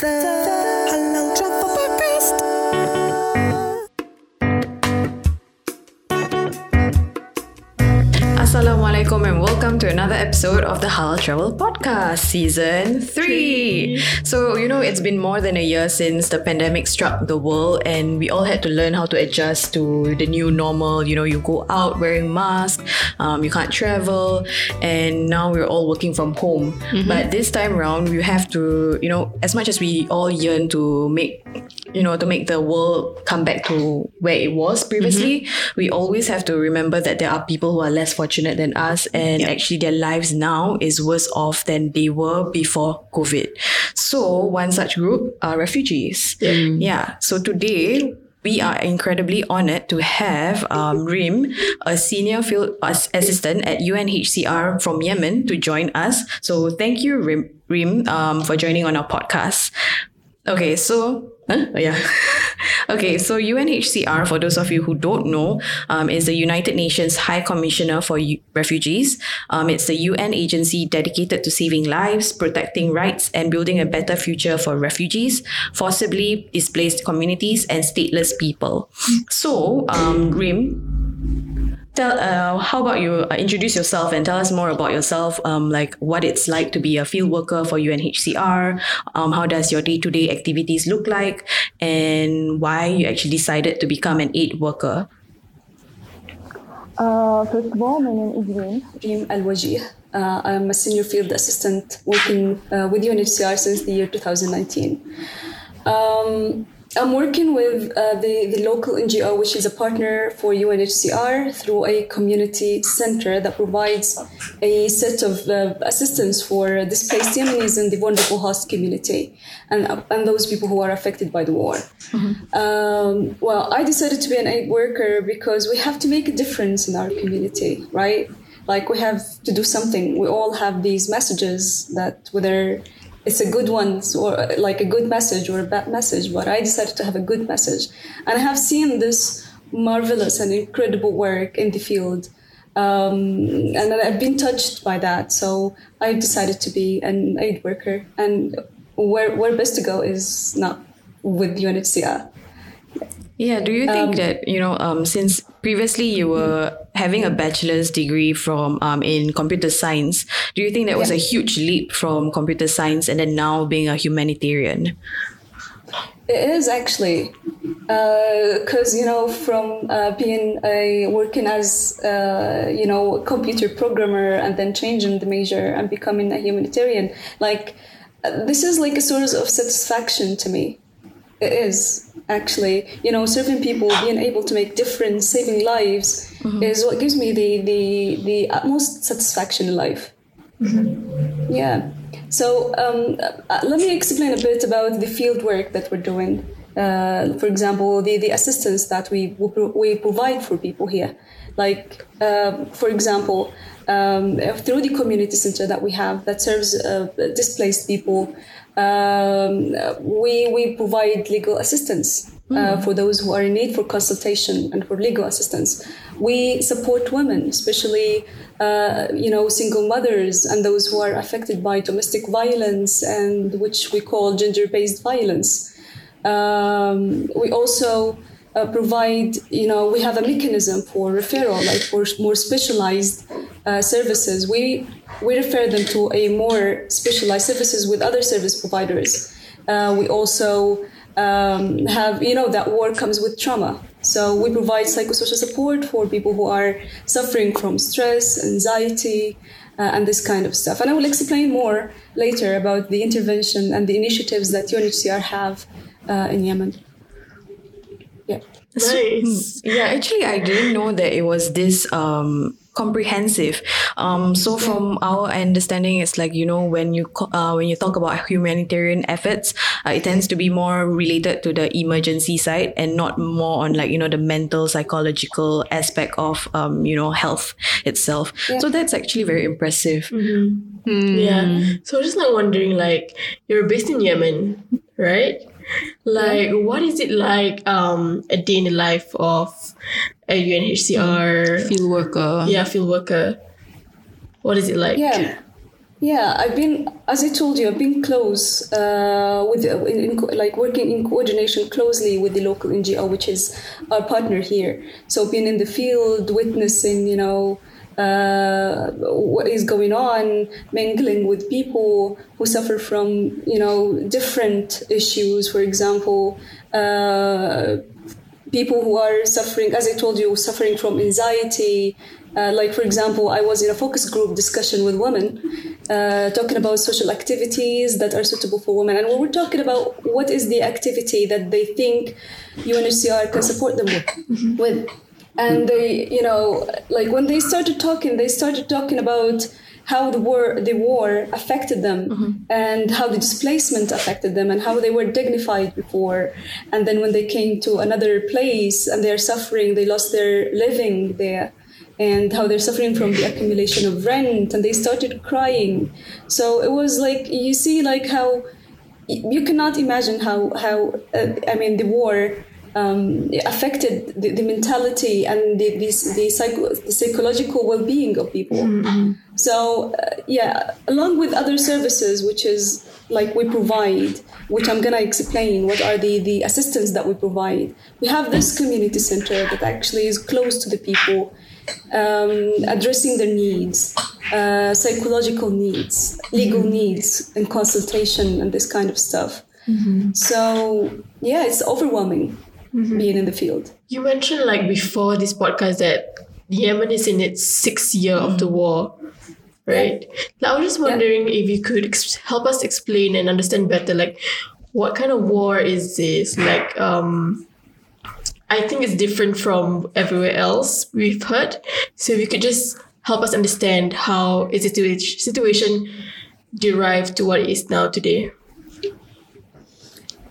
The Assalamualaikum and welcome to another episode of the Halal Travel Podcast, Season 3. So, you know, it's been more than a year since the pandemic struck the world, and we all had to learn how to adjust to the new normal. You know, you go out wearing mask, um, you can't travel, and now we're all working from home. But this time around, we have to, you know, as much as we all yearn to make you know, to make the world come back to where it was previously, we always have to remember that there are people who are less fortunate than us, and actually their lives now is worse off than they were before COVID. So one such group are refugees. Yeah. So today. We are incredibly honored to have um, Reem, a senior field as- assistant at UNHCR from Yemen, to join us. So thank you, Reem, Reem um, for joining on our podcast. Okay, so huh? Oh, yeah. okay, so UNHCR, for those of you who don't know, um, is the United Nations High Commissioner for U- Refugees. Um, it's the UN agency dedicated to saving lives, protecting rights, and building a better future for refugees, forcibly displaced communities, and stateless people. So, um, Reem, tell uh, how about you uh, introduce yourself and tell us more about yourself um, like what it's like to be a field worker for unhcr um, how does your day-to-day activities look like and why you actually decided to become an aid worker Uh, first of all, my name is Reem, Reem Alwajih. Uh, I'm a senior field assistant working uh, with UNHCR since the year 2019. Um, I'm working with uh, the, the local NGO, which is a partner for UNHCR, through a community center that provides a set of uh, assistance for displaced Yemenis in the vulnerable host community and, and those people who are affected by the war. Um, well, I decided to be an aid worker because we have to make a difference in our community, right? Like we have to do something. We all have these messages that whether it's a good one or like a good message or a bad message, but I decided to have a good message. And I have seen this marvelous and incredible work in the field. Um, and I've been touched by that. So I decided to be an aid worker. And where, where best to go is not with UNHCR. Yeah do you think that you know um, since previously you were having a bachelor's degree from um, in computer science do you think that was a huge leap from computer science and then now being a humanitarian? It is actually, because you know, from uh, being a working as uh, you know computer programmer and then changing the major and becoming a humanitarian, like uh, this is like a source of satisfaction to me. It is actually, you know, serving people, being able to make difference, saving lives, is what gives me the the the utmost satisfaction in life. Yeah. So um, uh, let me explain a bit about the field work that we're doing. Uh, for example, the, the assistance that we we provide for people here. Like, um, for example, um, through the community center that we have that serves uh, displaced people, um, we, we provide legal assistance uh, for those who are in need for consultation and for legal assistance. We support women, especially uh, you know single mothers and those who are affected by domestic violence and which we call gender-based violence. Um, we also uh, provide, you know, we have a mechanism for referral, like for more specialized uh, services. We we refer them to a more specialized services with other service providers. Uh, we also um, have, you know, that war comes with trauma. So we provide psychosocial support for people who are suffering from stress, anxiety, uh, and this kind of stuff. And I will explain more later about the intervention and the initiatives that UNHCR have uh, in Yemen. Yeah. Nice. Yeah, actually, I didn't know that it was this um comprehensive. Um, so from our understanding, it's like you know when you uh, when you talk about humanitarian efforts, uh, it tends to be more related to the emergency side and not more on like you know the mental psychological aspect of um you know health itself. So that's actually very impressive. Yeah. So I'm just like wondering, like, you're based in Yemen, right? Like, what is it like um a day in the life of a UNHCR Field worker. yeah field worker? What is it like? Yeah. Yeah, I've been, as I told you, I've been close uh, with, in, in, like working in coordination closely with the local NGO, which is our partner here. So being in the field, witnessing, you know, uh, what is going on, mingling with people who suffer from, you know, different issues. For example, uh, people who are suffering, as I told you, suffering from anxiety. Uh, like, for example, I was in a focus group discussion with women uh, talking about social activities that are suitable for women. And we were talking about what is the activity that they think UNHCR can support them with. with. And they, you know, like when they started talking, they started talking about how the war the war affected them mm-hmm. and how the displacement affected them and how they were dignified before and then when they came to another place and they're suffering they lost their living there and how they're suffering from the accumulation of rent and they started crying so it was like you see like how you cannot imagine how how uh, i mean the war um, affected the, the, mentality and the the, the, psycho, the psychological well-being of people mm-hmm. so uh, yeah along with other services which is like we provide which i'm going to explain what are the the assistance that we provide we have this community center that actually is close to the people um, addressing their needs, uh, psychological needs, legal mm-hmm. needs, and consultation and this kind of stuff. Mm-hmm. So, yeah, it's overwhelming mm-hmm. being in the field. You mentioned, like, before this podcast that Yemen is in its sixth year of the war, right? Yeah. I was just wondering yeah. if you could ex- help us explain and understand better, like, what kind of war is this? Like, um, I think it's different from everywhere else we've heard. So if you could just help us understand how is the situation derived to what it is now today.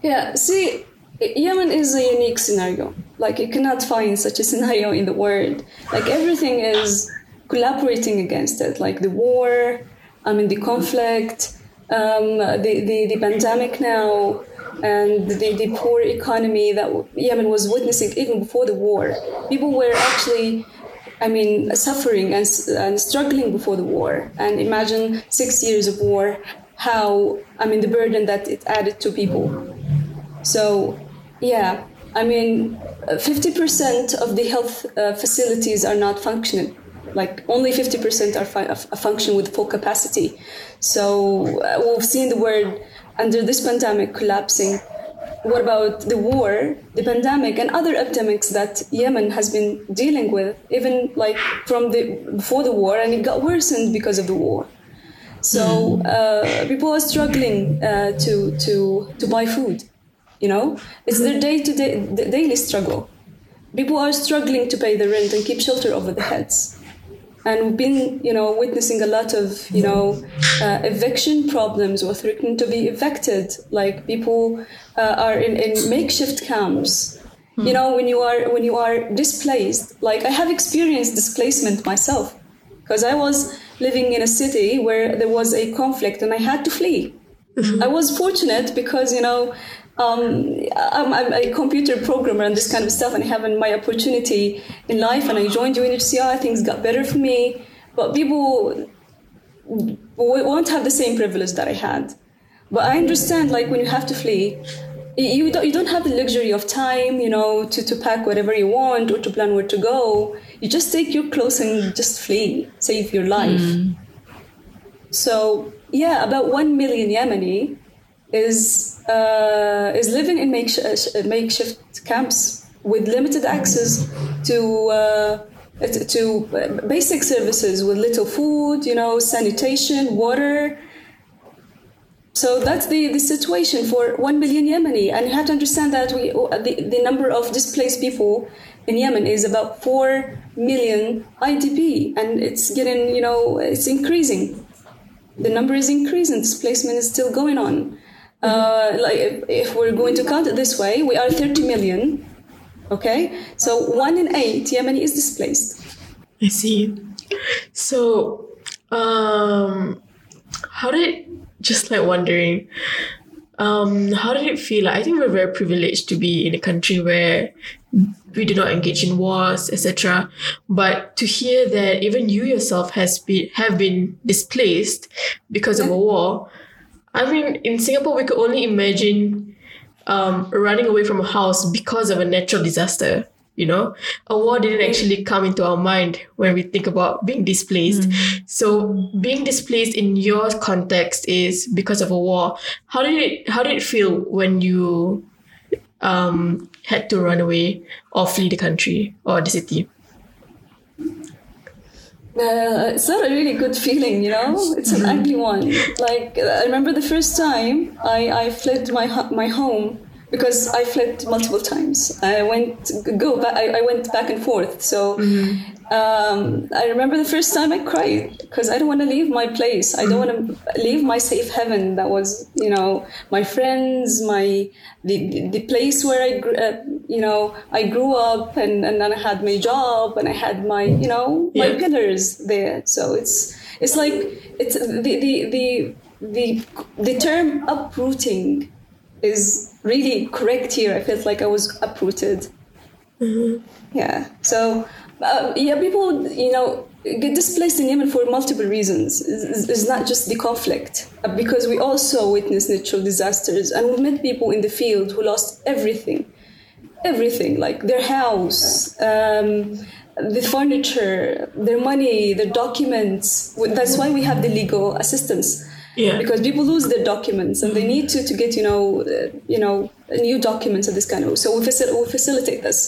Yeah, see, Yemen is a unique scenario. Like you cannot find such a scenario in the world. Like everything is collaborating against it. Like the war, I mean the conflict, um, the, the the pandemic now, and the, the poor economy that Yemen was witnessing even before the war. People were actually, I mean, suffering and, and struggling before the war. And imagine six years of war, how, I mean, the burden that it added to people. So, yeah, I mean, 50% of the health uh, facilities are not functioning. Like only 50% are, fu- function with full capacity. So uh, we've seen the word under this pandemic collapsing, what about the war, the pandemic, and other epidemics that Yemen has been dealing with, even like from the before the war, and it got worsened because of the war. So mm-hmm. uh, people are struggling uh, to to to buy food. You know, it's their day to day daily struggle. People are struggling to pay the rent and keep shelter over their heads. And we've been you know witnessing a lot of you know uh, eviction problems or threatening to be evicted. Like people uh, are in, in makeshift camps. Hmm. you know when you are when you are displaced like i have experienced displacement myself. Because i was living in a city where there was a conflict and i had to flee. Mm-hmm. i was fortunate because you know um, I'm, I'm, a computer programmer and this kind of stuff, and having my opportunity in life, and I joined UNHCR, things got better for me. But people won't have the same privilege that I had. But I understand, like when you have to flee, you don't, you don't have the luxury of time, you know, to, to pack whatever you want or to plan where to go. You just take your clothes and just flee, save your life. Mm. So yeah, about one million Yemeni is uh, is living in makeshift, uh, makeshift camps with limited access to uh, to basic services with little food, you know, sanitation, water. So that's the, the situation for 1 million Yemeni. And you have to understand that we, the, the number of displaced people in Yemen is about 4 million IDP. And it's getting, you know, it's increasing. The number is increasing, displacement is still going on. Uh, like if, if, we're going to count it this way, we are 30 million. Okay, so one in eight Yemeni is displaced. I see. So, um, how did just like wondering, um, how did it feel? I think we're very privileged to be in a country where we do not engage in wars, etc. But to hear that even you yourself has been have been displaced because of a war, I mean, in Singapore we could only imagine um, running away from a house because of a natural disaster. You know, a war didn't actually come into our mind when we think about being displaced. So being displaced in your context is because of a war. How did it how did it feel when you um, had to run away or flee the country or the city? Uh, it's not a really good feeling, you know. It's an ugly one. Like I remember the first time I, I fled my my home because I fled multiple times. I went go back. I, I went back and forth. So um, I remember the first time I cried because I don't want to leave my place. I don't want to leave my safe heaven. That was you know my friends, my the the place where I grew, uh, you know I grew up and and then I had my job and I had my you know my Yeah. pillars there. So it's it's like it's the the the the, the term uprooting is really correct here. I felt like I was uprooted. Yeah. So, uh, yeah, people, you know, get displaced in Yemen for multiple reasons. It's, it's not just the conflict, because we also witness natural disasters, and we met people in the field who lost everything, everything, like their house. Um, the furniture, their money, their documents. That's why we have the legal assistance Yeah. because people lose their documents and they need to, to get you know uh, you know new documents and this kind of so we, facil- we facilitate this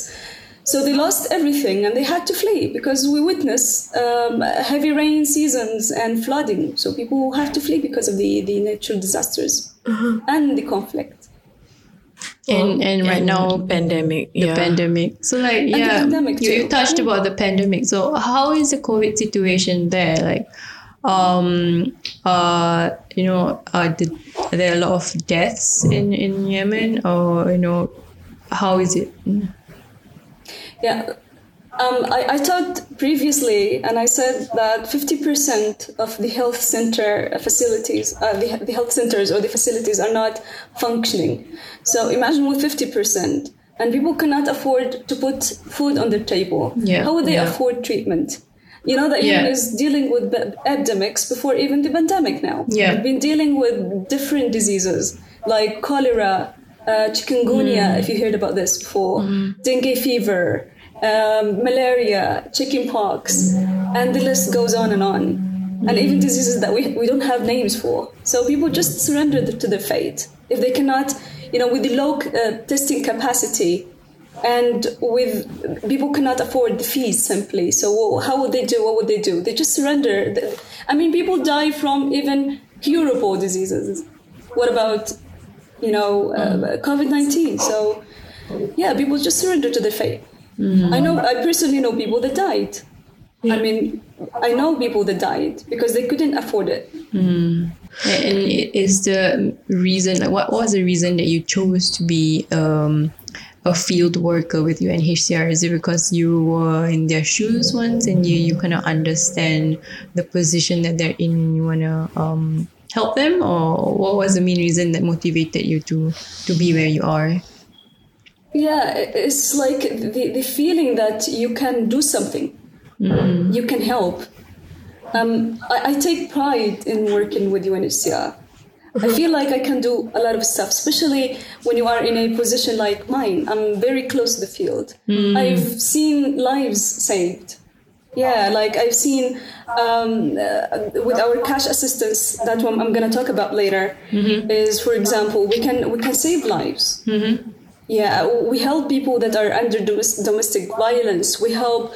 so they lost everything and they had to flee because we witness um, heavy rain seasons and flooding so people have to flee because of the, the natural disasters and the conflict and and right And now pandemic. the yeah. pandemic. So like yeah, pandemic you, you touched about the pandemic. So how is the COVID situation there? Like, um, uh, you know, uh, did, are there a lot of deaths in in Yemen, or you know, how is it? Yeah. Um, I, I talked previously and I said that 50% of the health center facilities, uh, the, the health centers or the facilities are not functioning. So imagine with 50% and people cannot afford to put food on their table. Yeah, How would they yeah. afford treatment? You know that Yeah. Yemen is dealing with epidemics before even the pandemic now. Yeah. We've been dealing with different diseases like cholera, uh, chikungunya, if you heard about this before, dengue fever, um, malaria, chickenpox, and the list goes on and on. And even diseases that we, we don't have names for. So people just surrender to their fate. If they cannot, you know, with the low uh, testing capacity, and with people cannot afford the fees simply. So how would they do what would they do? They just surrender. I mean people die from even curable diseases. What about you know uh, covid-19 so yeah people just surrender to their fate. I know i personally know people that died. I mean i know people that died because they couldn't afford it. And it is the reason. Like, what was the reason that you chose to be um, a field worker with UNHCR? Is it because you were in their shoes once and you you kind of understand the position that they're in and you wanna um, help them, or what was the main reason that motivated you to to be where you are? Yeah, it's like the, the feeling that you can do something, you can help. Um, I, I take pride in working with UNHCR. I feel like I can do a lot of stuff, especially when you are in a position like mine. I'm very close to the field. I've seen lives saved. Yeah, like I've seen um, uh, with our cash assistance that one I'm going to talk about later. Is for example, we can we can save lives. Yeah, we help people that are under domes- domestic violence. We help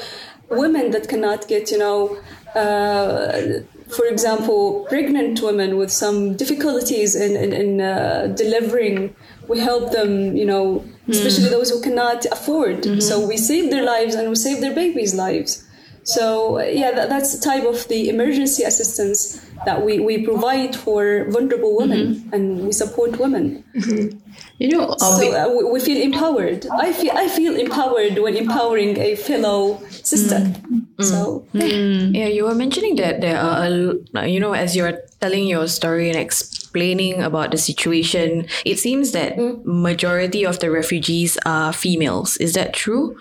women that cannot get, you know, uh, for example, pregnant women with some difficulties in, in, in uh, delivering. We help them, you know, especially those who cannot afford. So we save their lives and we save their babies' lives. So yeah, that, that's the type of the emergency assistance that we, we provide for vulnerable women mm-hmm. and we support women. Mm-hmm. You know, So uh, we- we feel empowered. I feel I feel empowered when empowering a fellow sister. Mm. Mm. So mm. yeah. Yeah, you were mentioning that there are, a you know, as you're telling your story and explaining explaining about the situation, it seems that majority of the refugees are females. Is that true?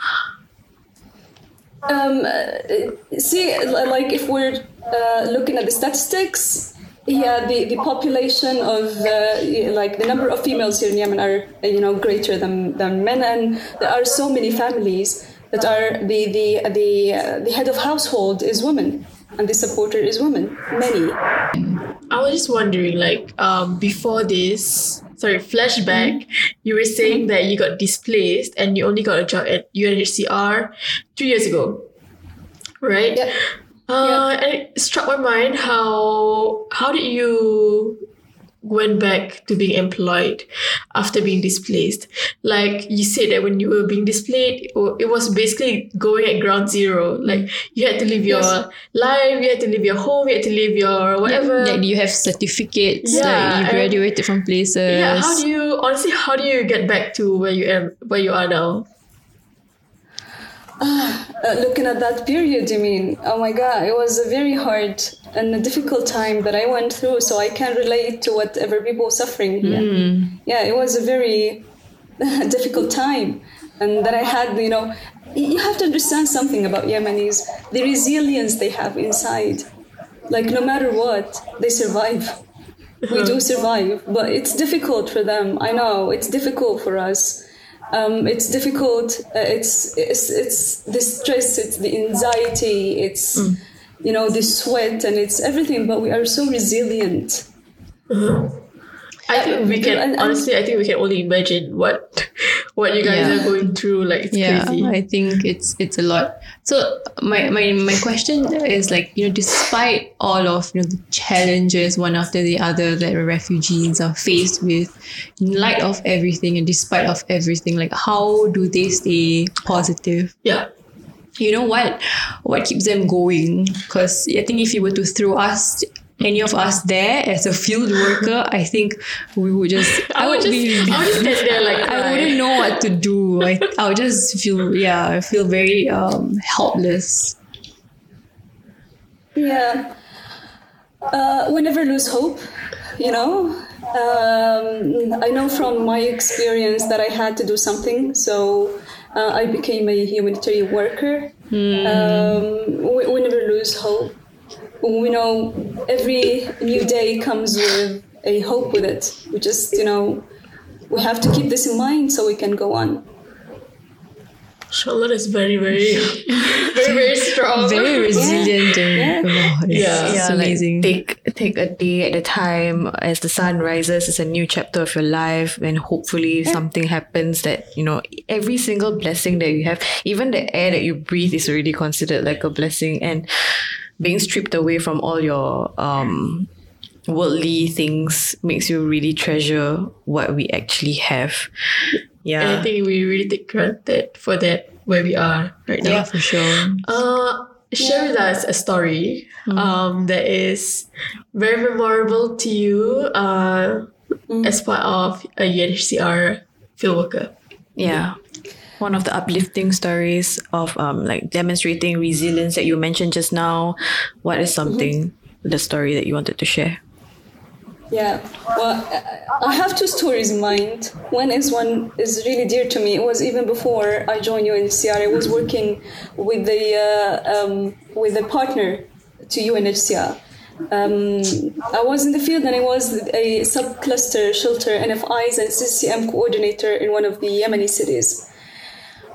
Um, uh, see, like if we're uh, looking at the statistics, yeah, the, the population of uh, like the number of females here in Yemen are you know greater than, than men, and there are so many families that are the the the uh, the head of household is woman, and the supporter is woman. Many. I was just wondering, like, um, before this, sorry, flashback, you were saying that you got displaced and you only got a job at UNHCR two years ago, right? Yeah. Uh, and it struck my mind how how did you went back to being employed after being displaced? Like you said that when you were being displaced, it was basically going at ground zero. Like you had to leave your Yes. life, you had to leave your home, you had to leave your whatever. Like you have certificates, Yeah, like you and- graduated from places. Yeah, how do you honestly how do you get back to where you am where you are now? Uh, looking at that period, you mean? Oh my God, it was a very hard and a difficult time that I went through, so I can relate to whatever people suffering here. Yeah, it was a very difficult time, and that I had, you know, you have to understand something about Yemenis, the resilience they have inside. Like no matter what, they survive. We do survive, but it's difficult for them. I know it's difficult for us um, it's difficult. Uh, it's, it's it's the stress, it's the anxiety, it's you know the sweat, and it's everything. But we are so resilient. I think we can and- and- honestly I think we can only imagine what what you guys Yeah. are going through. Like it's yeah crazy. i think it's it's a lot so my, my my question is like you know despite all of you know the challenges one after the other that refugees are faced with in light of everything and despite of everything like how do they stay positive yeah. you know what what keeps them going because i think if you were to throw us any of us there as a field worker i think we would just I would just be I would just stand there like I wouldn't know what to do. I, I would just feel, yeah, I feel very um, helpless. Yeah. Uh, we never lose hope, you know. Um, I know from my experience that I had to do something, so uh, I became a humanitarian worker. Um, we, we never lose hope. We know every new day comes with a hope with it. We just, you know, we have to keep this in mind so we can go on. Charlotte is very, very very, very strong. Very resilient. And, Yeah. oh, it's, Yeah. it's yeah, amazing. Like take take a day at a time. As the sun rises, it's a new chapter of your life, and hopefully something happens that you know. Every single blessing that you have, even the air that you breathe, is already considered like a blessing. And being stripped away from all your um worldly things makes you really treasure what we actually have. And I think we really take granted for that where we are right now. yeah, for sure. Uh, share with us a story um, that is very memorable to you uh, as part of a UNHCR field worker. Yeah. One of the uplifting stories of um like demonstrating resilience that you mentioned just now. What is something the story that you wanted to share? Yeah, well, I- I have two stories in mind. One is one is really dear to me. It was even before I joined UNHCR. I was working with the uh, um, with a partner to UNHCR. Um, I was in the field and I was a sub-cluster shelter NFIs and CCCM coordinator in one of the Yemeni cities.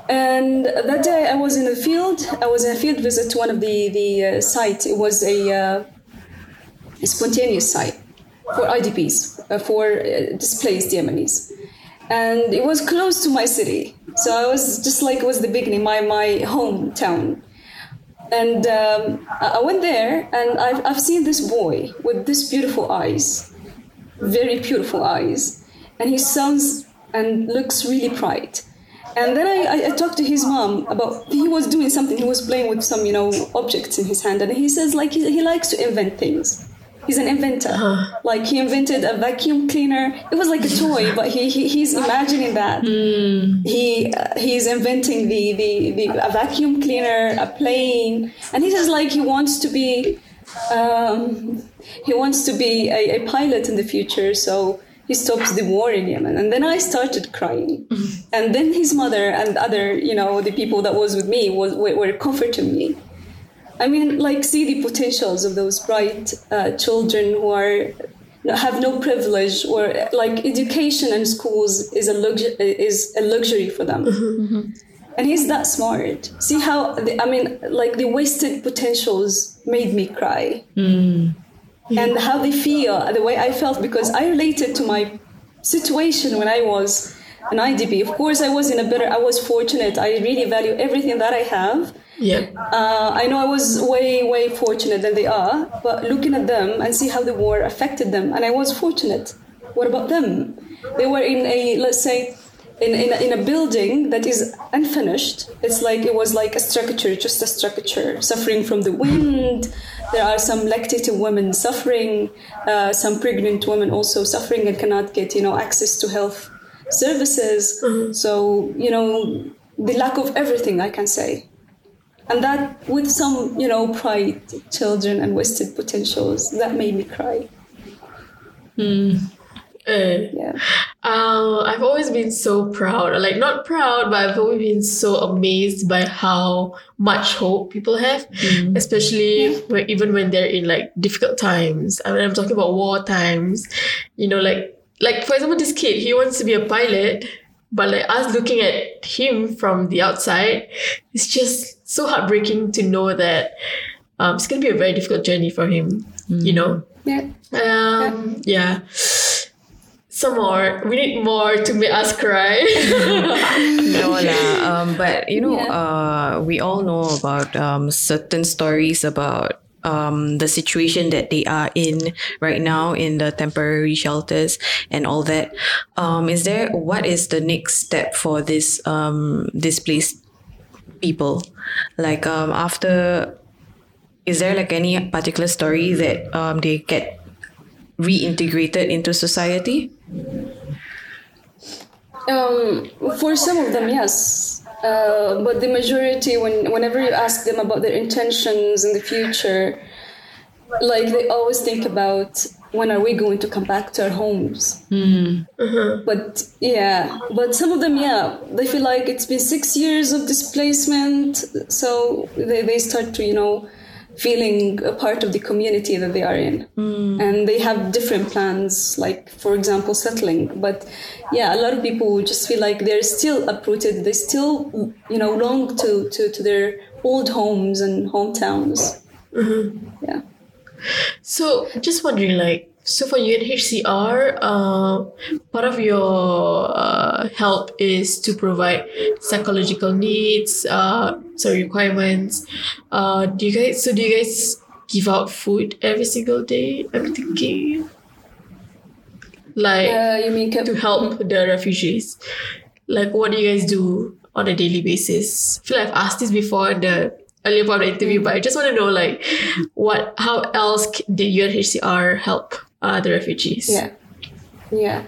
And that day I was in the field. I was in a field visit to one of the the uh, site. It was a, uh, a spontaneous site for IDPs, uh, for uh, displaced Yemenis. And it was close to my city. So I was just like it was the beginning, my, my hometown. And um, I went there and I've, I've seen this boy with this beautiful eyes, very beautiful eyes. And he sounds and looks really bright. And then I, I, I talked to his mom about he was doing something. He was playing with some, you know, objects in his hand, and he says like he, he likes to invent things. He's an inventor. Like he invented a vacuum cleaner. It was like a toy, but he, he he's imagining that. He uh, he's inventing the, the the a vacuum cleaner, a plane, and he says like he wants to be um, he wants to be a, a pilot in the future, so he stops the war in Yemen. And then I started crying. Mm-hmm. And then his mother and other, you know, the people that was with me was, were, were comforting me. I mean, like, see the potentials of those bright uh, children who are have no privilege or like education and schools is a luxury is a luxury for them. Mm-hmm. Mm-hmm. And he's that smart. See how the, i mean like the wasted potentials made me cry mm. And how they feel the way i felt because i related to my situation when i was an idp of course i was in a better i was fortunate i really value everything that i have Yeah. uh, I know I was way, way fortunate than they are, but looking at them and see how the war affected them, and I was fortunate. What about them? They were in a, let's say, in, in, a, in a building that is unfinished. It's like it was like a structure, just a structure, suffering from the wind. There are some lactating women suffering, uh, some pregnant women also suffering and cannot get, you know, access to health services. So, you know, the lack of everything, I can say and that with some you know pride children and wasted potentials that made me cry Uh, yeah Uh, I've always been so proud, like not proud, but I've always been so amazed by how much hope people have, especially when, even when they're in like difficult times. I mean, I'm talking about war times, you know, like like for example, this kid he wants to be a pilot, but like us looking at him from the outside, it's just so heartbreaking to know that um, it's gonna be a very difficult journey for him, you know. yeah Um, yeah. Some more. We need more to make us cry. no lah. Um, but you know, Yeah. uh, we all know about um, certain stories about um, the situation that they are in right now in the temporary shelters and all that. Um, is there what is the next step for this um, displaced people? Like um, after, is there like any particular story that um, they get reintegrated into society? Um, for some of them yes. Uh, but the majority when whenever you ask them about their intentions in the future like they always think about when are we going to come back to our homes? But yeah. But some of them yeah they feel like it's been six years of displacement so they, they start to you know feeling a part of the community that they are in. Hmm. And they have different plans like for example settling. But yeah a lot of people just feel like they're still uprooted. They still you know long to to, to their old homes and hometowns. Mm-hmm. Yeah. So, just wondering, like, so for UNHCR, uh, part of your uh, help is to provide psychological needs, uh, sorry, requirements. Uh, do you guys? So, do you guys give out food every single day? I'm thinking, like. uh, you mean to help the refugees. Like, what do you guys do on a daily basis? I feel like I've asked this before in the earlier part of the interview, but I just want to know, like, what, how else did UNHCR help uh, the refugees? Yeah. Yeah.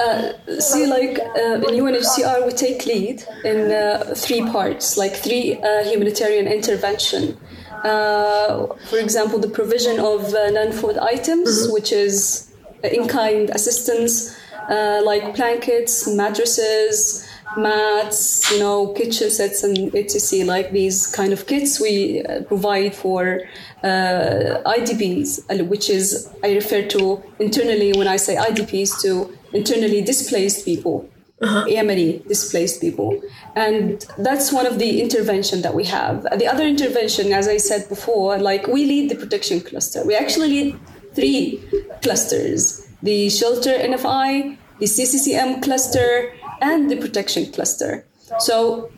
Uh, see, like uh, in UNHCR, we take lead in uh, three parts, like three uh, humanitarian intervention. Uh, for example, the provision of uh, non-food items, which is in-kind assistance, uh, like blankets, mattresses, mats, you know, kitchen sets and etc. Like these kind of kits we uh, provide for uh, IDPs, which is I refer to internally when I say IDPs to internally displaced people. Yemeni displaced people, and that's one of the intervention that we have. The other intervention, as I said before, like we lead the protection cluster. We actually lead three clusters: the shelter NFI, the CCCM cluster, and the protection cluster. So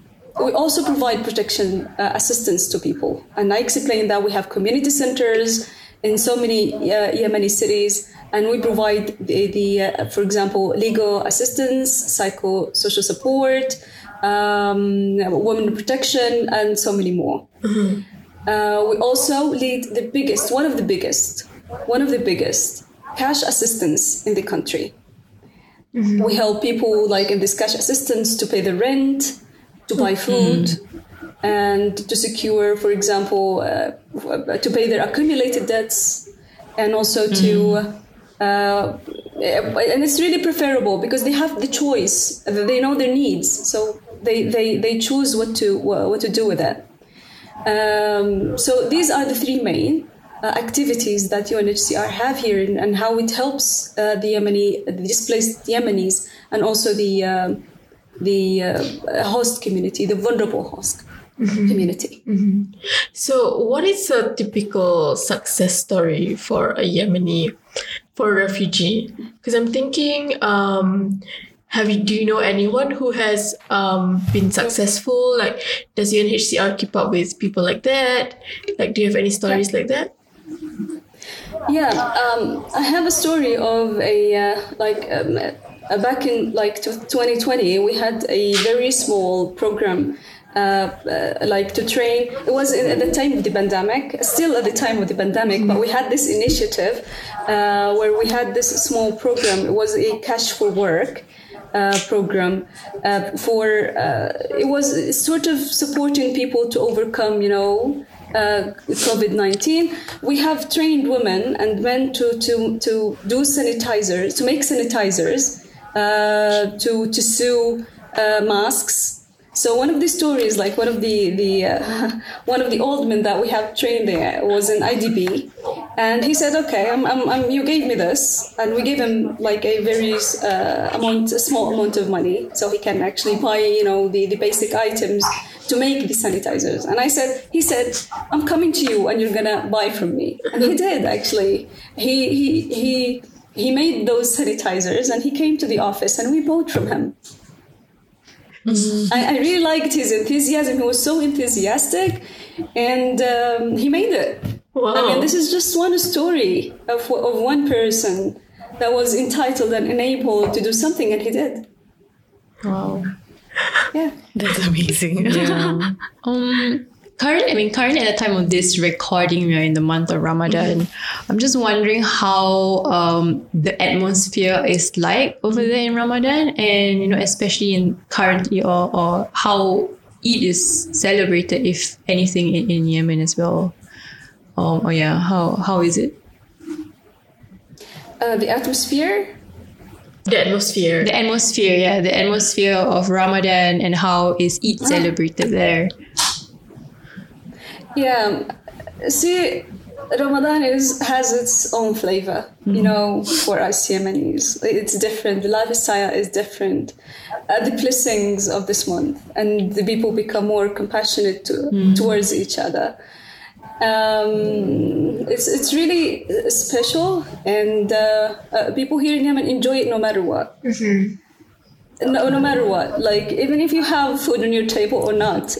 we also provide protection uh, assistance to people. And I explained that we have community centers in so many uh, Yemeni cities, and we provide the, the uh, for example, legal assistance, psycho-social support, um, women protection, and so many more. Uh, we also lead the biggest, one of the biggest, one of the biggest cash assistance in the country. We help people like in this cash assistance to pay the rent, to buy food, and to secure, for example, uh, to pay their accumulated debts, and also to. Uh, and it's really preferable because they have the choice. They know their needs, so they, they, they choose what to what to do with it. Um, so these are the three main uh, activities that UNHCR have here, and, and how it helps uh, the Yemeni, the displaced Yemenis, and also the um the uh, host community, the vulnerable host community. So, what is a typical success story for a Yemeni, for a refugee? Because I'm thinking, um, have you do you know anyone who has um, been successful? Like, does UNHCR keep up with people like that? Like, do you have any stories like that? Yeah, um, I have a story of a uh, like um, uh, back in like 2020, we had a very small program. Uh, uh, like to train, it was in, at the time of the pandemic, still at the time of the pandemic, but we had this initiative uh, where we had this small program. It was a cash for work, uh, program uh, for uh, it was sort of supporting people to overcome you know uh, COVID 19. We have trained women and men to, to, to do sanitizers, to make sanitizers, uh, to, to sew uh, masks. So one of the stories, like one of the the uh, one of the old men that we have trained there was an IDP, and he said, "Okay, I'm, I'm, I'm, you gave me this," and we gave him like a very uh, amount, a small amount of money, so he can actually buy, you know, the, the basic items to make the sanitizers. And I said, he said, "I'm coming to you, and you're gonna buy from me," and he did actually. He he he he made those sanitizers, and he came to the office, and we bought from him. I, I really liked his enthusiasm. He was so enthusiastic, and um, he made it. Wow. I mean, this is just one story of, of one person that was entitled and enabled to do something, and he did. Wow. Yeah. That's amazing. Yeah. um, current, I mean, currently at the time of this recording, we are in the month of Ramadan. I'm just wondering how um, the atmosphere is like over there in Ramadan, and you know, especially in currently, or or how Eid is celebrated, if anything, in, in Yemen as well. Um, oh yeah, how how is it? Uh, the atmosphere. The atmosphere. The atmosphere, yeah, the atmosphere of Ramadan and how is Eid celebrated there. Yeah. See, Ramadan is has its own flavor. You know, for us Yemenis, it's different. The lifestyle is different. Uh, the blessings of this month, and the people become more compassionate to, towards each other. Um, it's it's really uh, special, and uh, uh, people here in Yemen enjoy it no matter what. No, no matter what, like even if you have food on your table or not,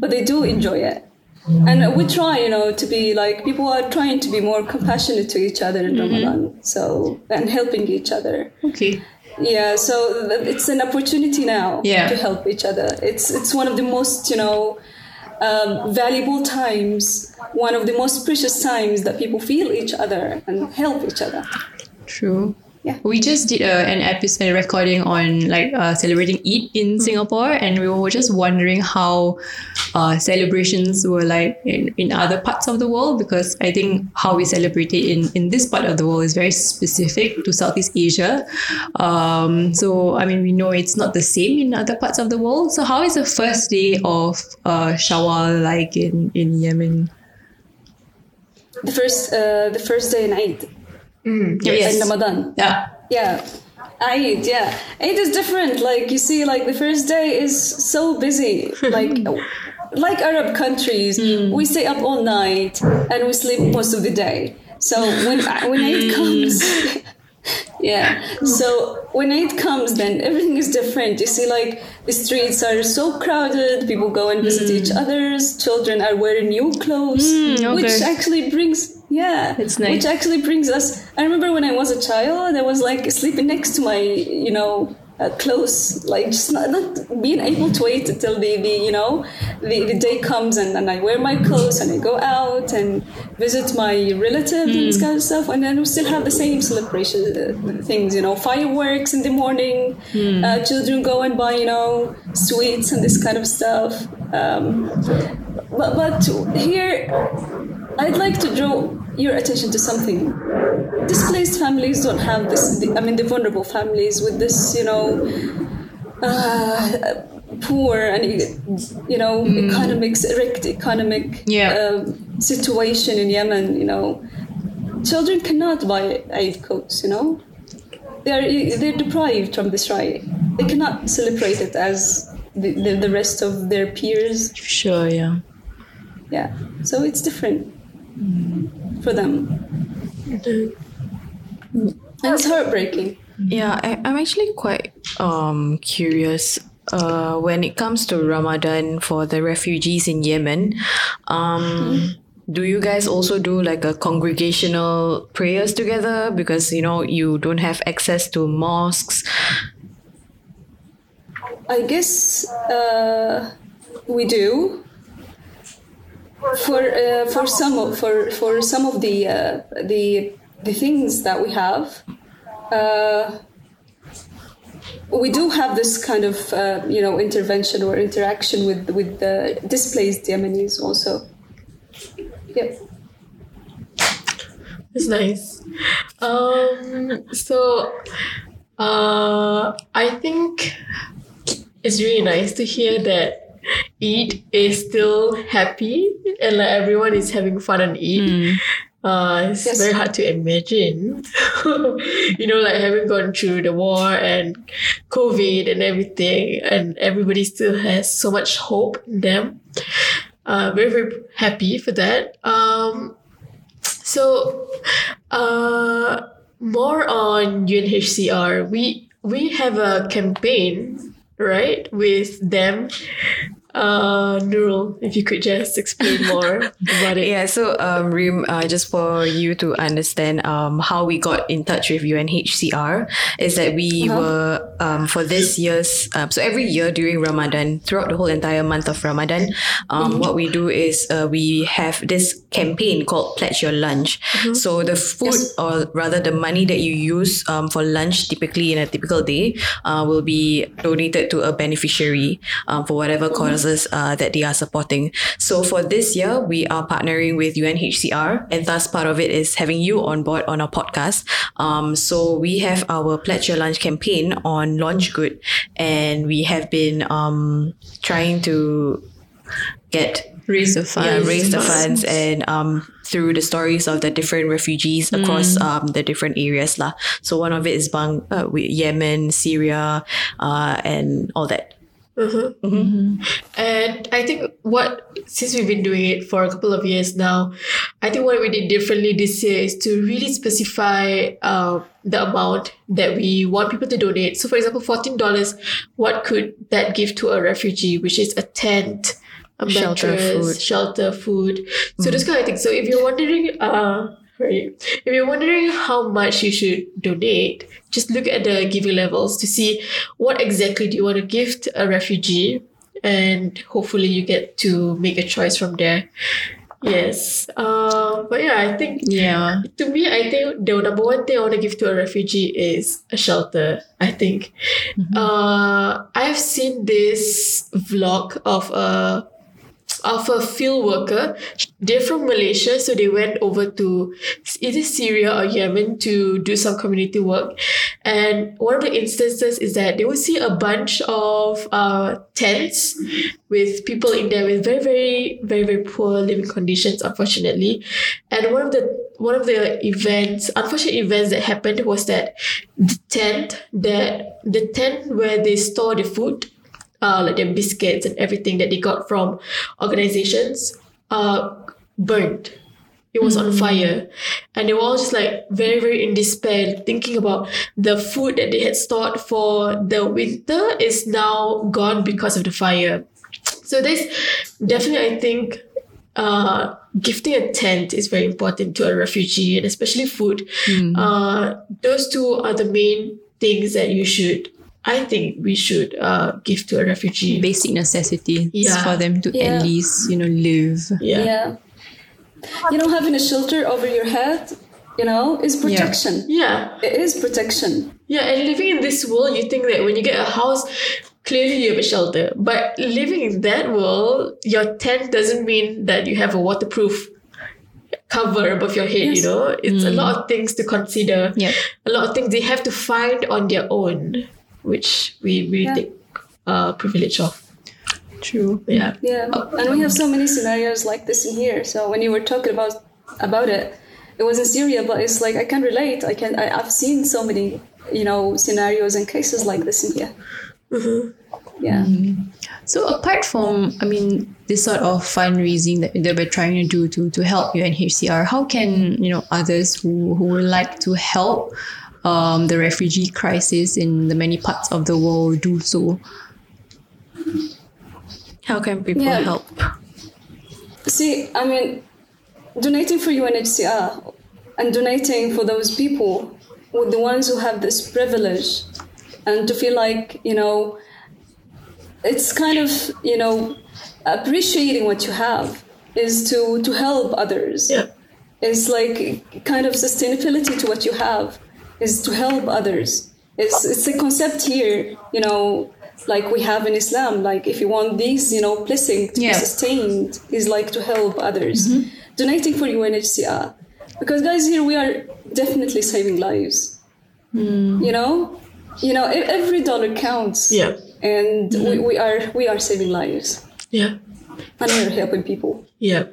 but they do enjoy it. And we try, you know, to be like people are trying to be more compassionate to each other in Ramadan, so and helping each other. Okay. Yeah, so it's an opportunity now Yeah. to help each other. It's it's one of the most you know um, valuable times, one of the most precious times that people feel each other and help each other. True. Yeah. We just did uh, an episode recording on like uh, celebrating Eid in Singapore, and we were just wondering how uh, celebrations were like in, in other parts of the world because I think how we celebrate it in, in this part of the world is very specific to Southeast Asia. Um, so, I mean, we know it's not the same in other parts of the world. So, how is the first day of uh, Shawwal like in, in Yemen? The first uh, the first day in Eid Mm, yes. in Ramadan. Yeah. Yeah. Eid, yeah. Eid is different. Like you see, like the first day is so busy. Like like Arab countries, we stay up all night and we sleep most of the day. So when when Eid comes Yeah. So when Eid comes, then everything is different. You see, like the streets are so crowded. People go and visit each other's. Children are wearing new clothes, which okay. actually brings yeah, It's nice. which actually brings us. I remember when I was a child, I was like sleeping next to my, you know, uh, clothes, like just not, not being able to wait until the, the you know, the, the day comes and, and I wear my clothes and I go out and visit my relatives and this kind of stuff. And then we still have the same celebration uh, things, you know, fireworks in the morning. Uh, children go and buy, you know, sweets and this kind of stuff. Um, but, but here I'd like to draw your attention to something. Displaced families don't have this. I mean, the vulnerable families with this, you know, uh, poor and you know economics, erect economic Yeah. um, situation in Yemen. You know, children cannot buy Eid coats. You know, they are they're deprived from this right. They cannot celebrate it as the, the, the rest of their peers. Sure, yeah. Yeah, so it's different for them. And it's heartbreaking. Yeah, I, I'm actually quite um curious. Uh, when it comes to Ramadan for the refugees in Yemen, um, do you guys also do like a congregational prayers together? Because you know you don't have access to mosques. I guess uh, we do. For uh, for some of, for for some of the uh, the the things that we have, uh, we do have this kind of uh, you know intervention or interaction with with the displaced Yemenis also. Yep. It's nice. Um, so uh, I think it's really nice to hear that Eid is still happy and like everyone is having fun on Eid. Uh, it's Yes. very hard to imagine, you know, like having gone through the war and COVID and everything, and everybody still has so much hope in them. Uh, very very happy for that. Um, so, uh, more on UNHCR. We we have a campaign, right, with them. Uh, Nurul, if you could just explain more about it. Yeah, so um, Reem, uh, just for you to understand um, how we got in touch with UNHCR is that we were um, for this year's um, so every year during Ramadan throughout the whole entire month of Ramadan, um, what we do is uh, we have this campaign called Pledge Your Lunch. So the food or rather the money that you use um, for lunch typically in a typical day uh, will be donated to a beneficiary um, for whatever causes uh, that they are supporting. So for this year, we are partnering with UNHCR, and thus part of it is having you on board on our podcast. Um, so we have our Pledge Your Lunch campaign on Launch Good, and we have been um, trying to get Raise the funds. yeah, raise the funds and um through the stories of the different refugees across um the different areas lah. So one of it is Bang uh, Yemen, Syria, uh and all that. And I think what since we've been doing it for a couple of years now, I think what we did differently this year is to really specify uh, the amount that we want people to donate. So, for example, fourteen dollars. What could that give to a refugee, which is a tent, a Shelter, food. shelter, food. So this kind of thing. So if you're wondering, uh, right, if you're wondering how much you should donate, just look at the giving levels to see what exactly do you want to give to a refugee, and hopefully you get to make a choice from there. Yes. Uh, but yeah, I think Yeah. to me, I think the number one thing I want to give to a refugee is a shelter. I think. Uh, I've seen this vlog of a of a field worker. They're from Malaysia, so they went over to either Syria or Yemen to do some community work. And one of the instances is that they will see a bunch of uh, tents with people in there with very, very, very, very poor living conditions, unfortunately. And one of the one of the events, unfortunate events that happened was that the tent that the tent where they store the food uh, like their biscuits and everything that they got from organizations uh, burned. It was on fire. And they were all just like very, very in despair, thinking about the food that they had stored for the winter is now gone because of the fire. So this definitely I think uh, gifting a tent is very important to a refugee and especially food. Uh, those two are the main things that you should I think we should uh, give to a refugee. Basic necessities Yeah. for them to Yeah. at least, you know, live. yeah. Yeah. You know, having a shelter over your head, you know, is protection. Yeah. It is protection. Yeah, and living in this world, you think that when you get a house, clearly you have a shelter. But living in that world, your tent doesn't mean that you have a waterproof cover above your head, you know? It's a lot of things to consider. Yep. A lot of things they have to find on their own, which we really Yeah. take uh, privilege of. True. Yeah. Yeah, and we have so many scenarios like this in here. So when you were talking about about it, it was in Syria, but it's like I can relate. I can. I, I've seen so many, you know, scenarios and cases like this in here. Yeah. So apart from, I mean, this sort of fundraising that, that we're trying to do to, to help UNHCR, how can, you know, others who, who would like to help um, the refugee crisis in the many parts of the world do so? How can people Yeah. help? See, I mean, donating for UNHCR and donating for those people, with the ones who have this privilege, and to feel like you know, it's kind of you know, appreciating what you have is to to help others. Yeah. It's like kind of sustainability to what you have is to help others. It's it's a concept here, you know, like we have in Islam. Like if you want these, you know, blessing to Yeah. be sustained, is like to help others. Mm-hmm. Donating for UNHCR, because guys, here we are definitely saving lives. Mm. You know, you know, every dollar counts. Yeah. and we, mm-hmm. we are we are saving lives Yeah. and we're helping people. Yeah.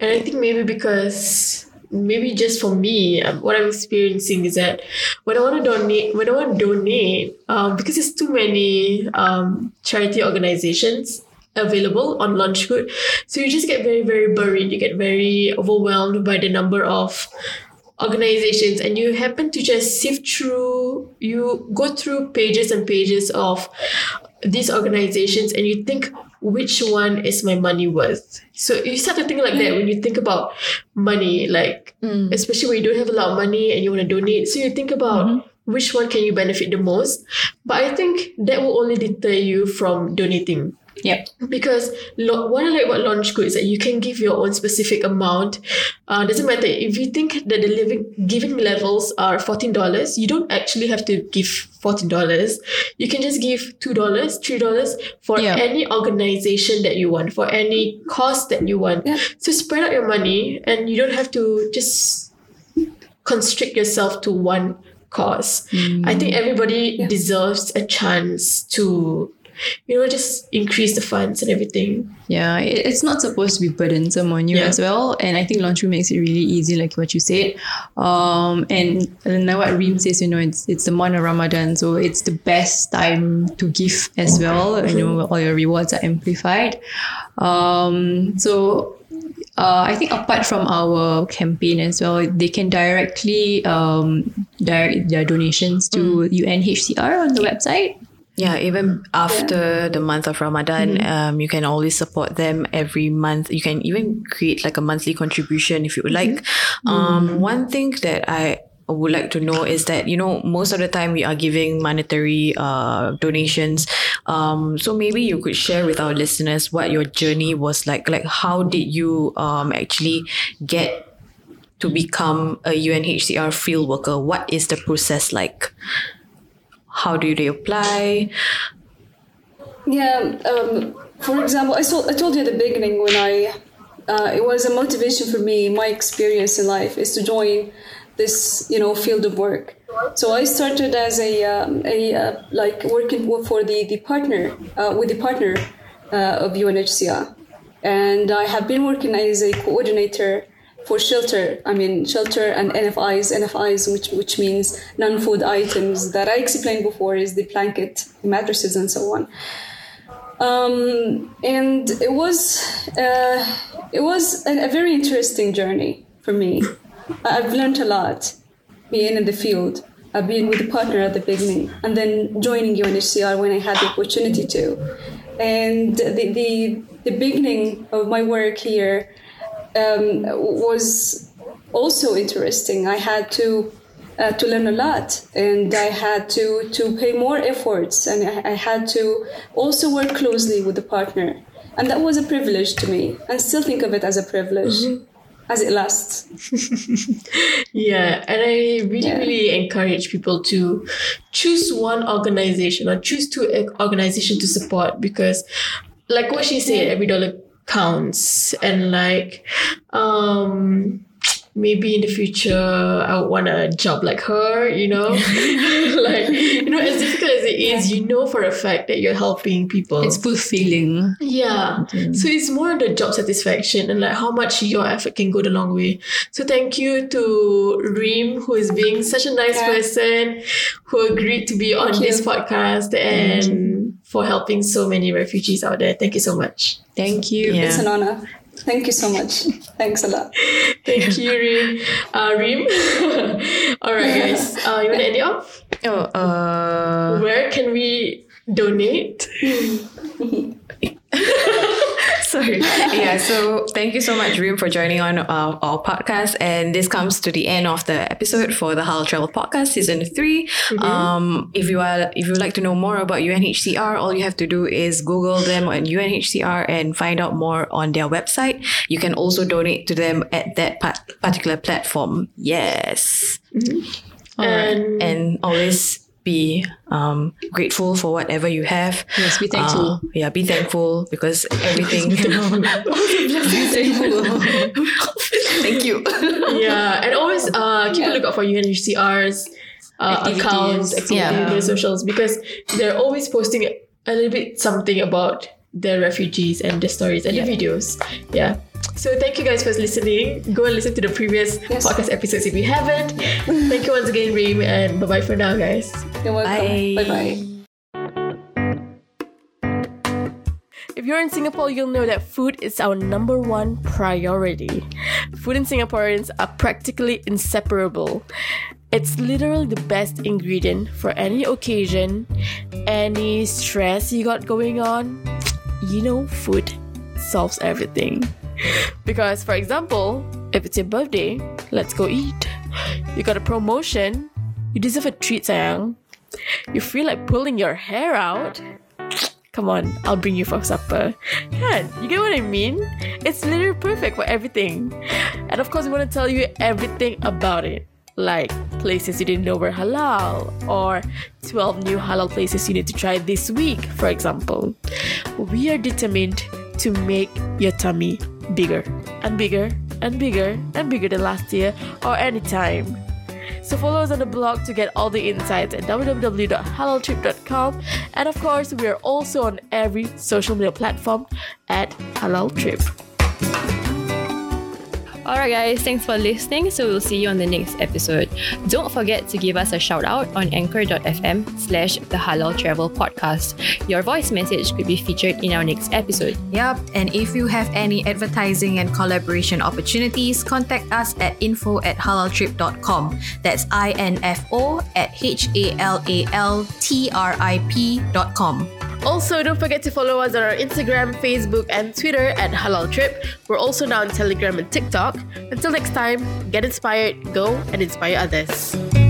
And I think maybe because maybe just for me, um, what I'm experiencing is that when I want to donate, when I want to donate, um, because there's too many um, charity organizations available on Launchgood, so you just get very, very buried. You get very overwhelmed by the number of organizations and you happen to just sift through you go through pages and pages of these organizations and you think which one is my money worth? So you start to think like that when you think about money like mm. especially when you don't have a lot of money and you want to donate. So you think about mm-hmm. which one can you benefit the most. But i think that will only deter you from donating Yep. because lo- what I like about launch good is that you can give your own specific amount. Uh, doesn't matter if you think that the living giving levels are fourteen dollars. You don't actually have to give fourteen dollars. You can just give two dollars, three dollars for Yeah. any organization that you want, for any cause that you want. Yeah. So spread out your money, and you don't have to just constrict yourself to one cause. I think everybody Yeah. deserves a chance to, you know, just increase the funds and everything. Yeah, it's not supposed to be burdensome on you Yeah. as well. And I think LaunchGood makes it really easy, like what you said. Um, and, and now what Reem says, you know, it's it's the month of Ramadan, so it's the best time to give as well. You know, all your rewards are amplified. Um, so uh, I think apart from our campaign as well, they can directly um, direct their donations to UNHCR on the website. Yeah, even after the month of Ramadan, um, you can always support them every month. You can even create like a monthly contribution if you would like. Um, one thing that I would like to know is that you know most of the time we are giving monetary uh, donations. Um, so maybe you could share with our listeners what your journey was like. Like how did you um, actually get to become a UNHCR field worker? What is the process like? How do they apply? Yeah. Um, for example, I told I told you at the beginning when I uh, it was a motivation for me. My experience in life is to join this you know field of work. So I started as a um, a uh, like working for the the partner uh, with the partner uh, of UNHCR, and I have been working as a coordinator for shelter. I mean shelter and NFIs. NFIs, which which means non-food items that I explained before, is the blanket, mattresses, and so on um, and it was uh, it was a, a very interesting journey for me. I've learned a lot being in the field. I've been with a partner at the beginning, and then joining UNHCR when I had the opportunity to. And the the, the beginning of my work here um, was also interesting. I had to uh, to learn a lot, and I had to to pay more efforts, and I, I had to also work closely with the partner, and that was a privilege to me, and still think of it as a privilege, as it lasts. Yeah, and I really, Yeah. really encourage people to choose one organization or choose two e- organization to support because, like what she said, every dollar counts and like um maybe in the future I would want a job like her, you know? like, you know, as difficult as it is, you know for a fact that you're helping people. It's fulfilling. yeah. So it's more the job satisfaction and like how much your effort can go the long way. So thank you to Reem, who is being such a nice Yeah. person, who agreed to be on Thank this you. podcast and for helping so many refugees out there. Thank you so much. Thank you. Yeah. It's an honor. Thank you so much. Thanks a lot. Thank you, Reem. Uh, Reem. All right, guys. Uh, you want to end it off? Oh, uh, Where can we donate? sorry. Yeah, so thank you so much, Reem, for joining on uh, our podcast. And this comes to the end of the episode for the Halal Travel Podcast Season 3. Um, if you are if you would like to know more about UNHCR, all you have to do is Google them on UNHCR and find out more on their website. You can also donate to them at that particular platform. Yes. And And always be um, grateful for whatever you have. Yes, be thankful. Uh, yeah, be thankful because everything. Be thankful. Thank you. yeah, and always uh, keep a lookout for UNHCR's uh, Activities. accounts, activity, Yeah. their socials, because they're always posting a little bit something about their refugees and the stories and the videos. Yeah. So thank you guys for listening. Go and listen to the previous Yes. podcast episodes if you haven't. thank you once again, Reem, and bye bye for now, guys. You're welcome. Bye. Bye bye. If you're in Singapore, you'll know that food is our number one priority. Food and Singaporeans are practically inseparable. It's literally the best ingredient for any occasion, any stress you got going on. You know, food solves everything. Because, for example, if it's your birthday, let's go eat. You got a promotion, you deserve a treat, sayang. You feel like pulling your hair out, Come on, I'll bring you for supper. Yeah, you get what I mean? It's literally perfect for everything. And of course, we want to tell you everything about it. Like places you didn't know were halal, or 12 new halal places you need to try this week, for example. We are determined to make your tummy bigger and bigger and bigger and bigger than last year or any time. So follow us on the blog to get all the insights at www.halaltrip.com. And of course, we are also on every social media platform at Halal Trip. Alright, guys, thanks for listening. So we'll see you on the next episode. Don't forget to give us a shout out on anchor.fm slash the Halal Travel Podcast. Your voice message could be featured in our next episode. Yep. And if you have any advertising and collaboration opportunities, contact us at info at halaltrip.com. That's I N F O at H A L A L T R I P dot com. Also, don't forget to follow us on our Instagram, Facebook, and Twitter at Halal Trip. We're also now on Telegram and TikTok. Until next time, get inspired, go and inspire others.